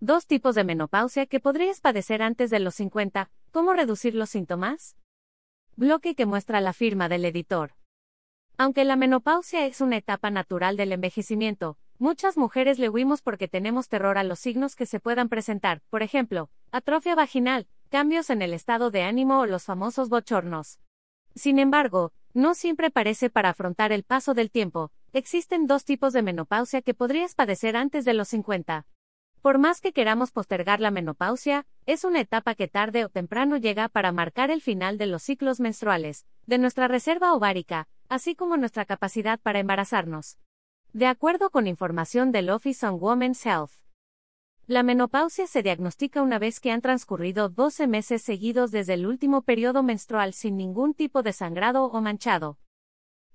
Dos tipos de menopausia que podrías padecer antes de los 50. ¿Cómo reducir los síntomas? Bloque que muestra la firma del editor. Aunque la menopausia es una etapa natural del envejecimiento, muchas mujeres le huimos porque tenemos terror a los signos que se puedan presentar, por ejemplo, atrofia vaginal, cambios en el estado de ánimo o los famosos bochornos. Sin embargo, no siempre parece para afrontar el paso del tiempo. Existen dos tipos de menopausia que podrías padecer antes de los 50. Por más que queramos postergar la menopausia, es una etapa que tarde o temprano llega para marcar el final de los ciclos menstruales, de nuestra reserva ovárica, así como nuestra capacidad para embarazarnos. De acuerdo con información del Office on Women's Health, la menopausia se diagnostica una vez que han transcurrido 12 meses seguidos desde el último periodo menstrual sin ningún tipo de sangrado o manchado.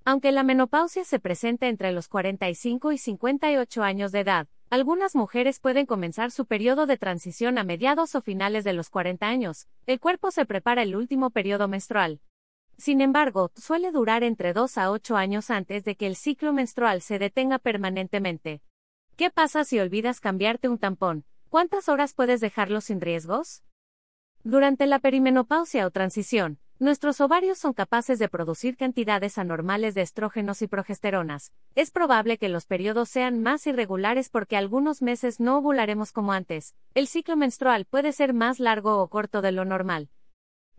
Aunque la menopausia se presenta entre los 45 y 58 años de edad, algunas mujeres pueden comenzar su periodo de transición a mediados o finales de los 40 años. El cuerpo se prepara el último periodo menstrual. Sin embargo, suele durar entre 2 a 8 años antes de que el ciclo menstrual se detenga permanentemente. ¿Qué pasa si olvidas cambiarte un tampón? ¿Cuántas horas puedes dejarlo sin riesgos? Durante la perimenopausia o transición, Nuestros ovarios son capaces de producir cantidades anormales de estrógenos y progesteronas. Es probable que los periodos sean más irregulares porque algunos meses no ovularemos como antes. El ciclo menstrual puede ser más largo o corto de lo normal.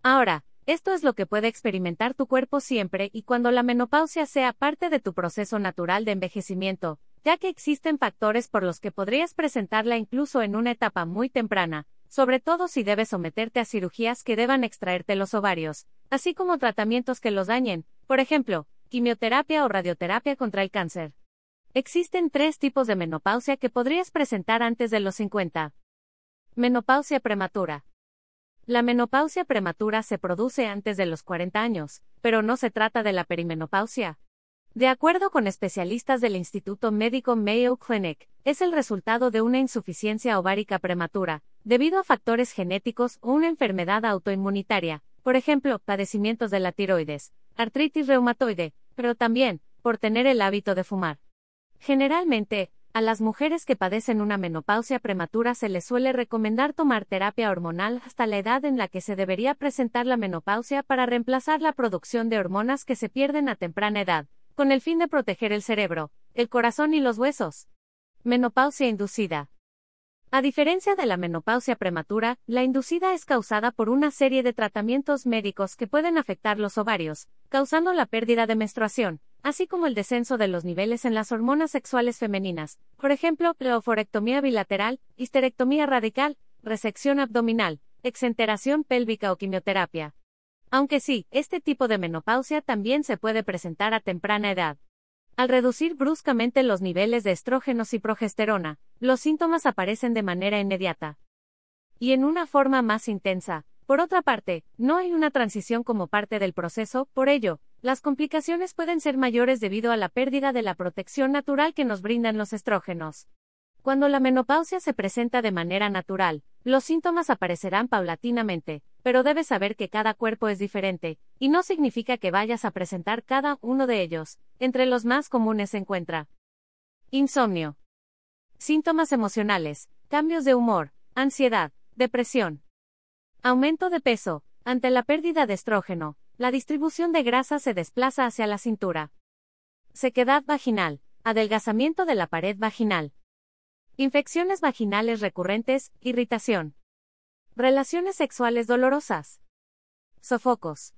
Ahora, esto es lo que puede experimentar tu cuerpo siempre y cuando la menopausia sea parte de tu proceso natural de envejecimiento, ya que existen factores por los que podrías presentarla incluso en una etapa muy temprana, sobre todo si debes someterte a cirugías que deban extraerte los ovarios, así como tratamientos que los dañen, por ejemplo, quimioterapia o radioterapia contra el cáncer. Existen tres tipos de menopausia que podrías presentar antes de los 50. Menopausia prematura. La menopausia prematura se produce antes de los 40 años, pero no se trata de la perimenopausia. De acuerdo con especialistas del Instituto Médico Mayo Clinic, es el resultado de una insuficiencia ovárica prematura, debido a factores genéticos o una enfermedad autoinmunitaria, por ejemplo, padecimientos de la tiroides, artritis reumatoide, pero también, por tener el hábito de fumar. Generalmente, a las mujeres que padecen una menopausia prematura se les suele recomendar tomar terapia hormonal hasta la edad en la que se debería presentar la menopausia para reemplazar la producción de hormonas que se pierden a temprana edad, con el fin de proteger el cerebro, el corazón y los huesos. Menopausia inducida. A diferencia de la menopausia prematura, la inducida es causada por una serie de tratamientos médicos que pueden afectar los ovarios, causando la pérdida de menstruación, así como el descenso de los niveles en las hormonas sexuales femeninas, por ejemplo, pleoforectomía bilateral, histerectomía radical, resección abdominal, exenteración pélvica o quimioterapia. Aunque sí, este tipo de menopausia también se puede presentar a temprana edad. Al reducir bruscamente los niveles de estrógenos y progesterona, los síntomas aparecen de manera inmediata. Y en una forma más intensa. Por otra parte, no hay una transición como parte del proceso, por ello, las complicaciones pueden ser mayores debido a la pérdida de la protección natural que nos brindan los estrógenos. Cuando la menopausia se presenta de manera natural, los síntomas aparecerán paulatinamente, pero debes saber que cada cuerpo es diferente, y no significa que vayas a presentar cada uno de ellos. Entre los más comunes se encuentra insomnio, síntomas emocionales, cambios de humor, ansiedad, depresión, aumento de peso, ante la pérdida de estrógeno, la distribución de grasa se desplaza hacia la cintura, sequedad vaginal, adelgazamiento de la pared vaginal, Infecciones vaginales recurrentes, irritación. Relaciones sexuales dolorosas. Sofocos.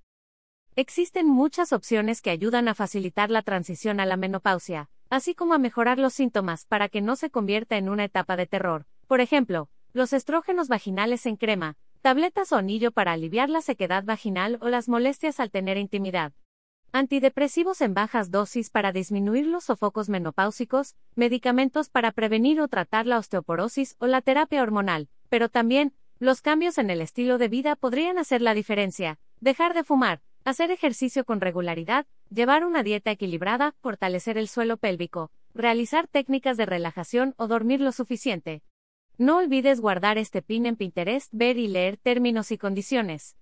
Existen muchas opciones que ayudan a facilitar la transición a la menopausia, así como a mejorar los síntomas para que no se convierta en una etapa de terror. Por ejemplo, los estrógenos vaginales en crema, tabletas o anillo para aliviar la sequedad vaginal o las molestias al tener intimidad. Antidepresivos en bajas dosis para disminuir los sofocos menopáusicos, medicamentos para prevenir o tratar la osteoporosis o la terapia hormonal, pero también, los cambios en el estilo de vida podrían hacer la diferencia. Dejar de fumar, hacer ejercicio con regularidad, llevar una dieta equilibrada, fortalecer el suelo pélvico, realizar técnicas de relajación o dormir lo suficiente. No olvides guardar este pin en Pinterest, ver y leer términos y condiciones.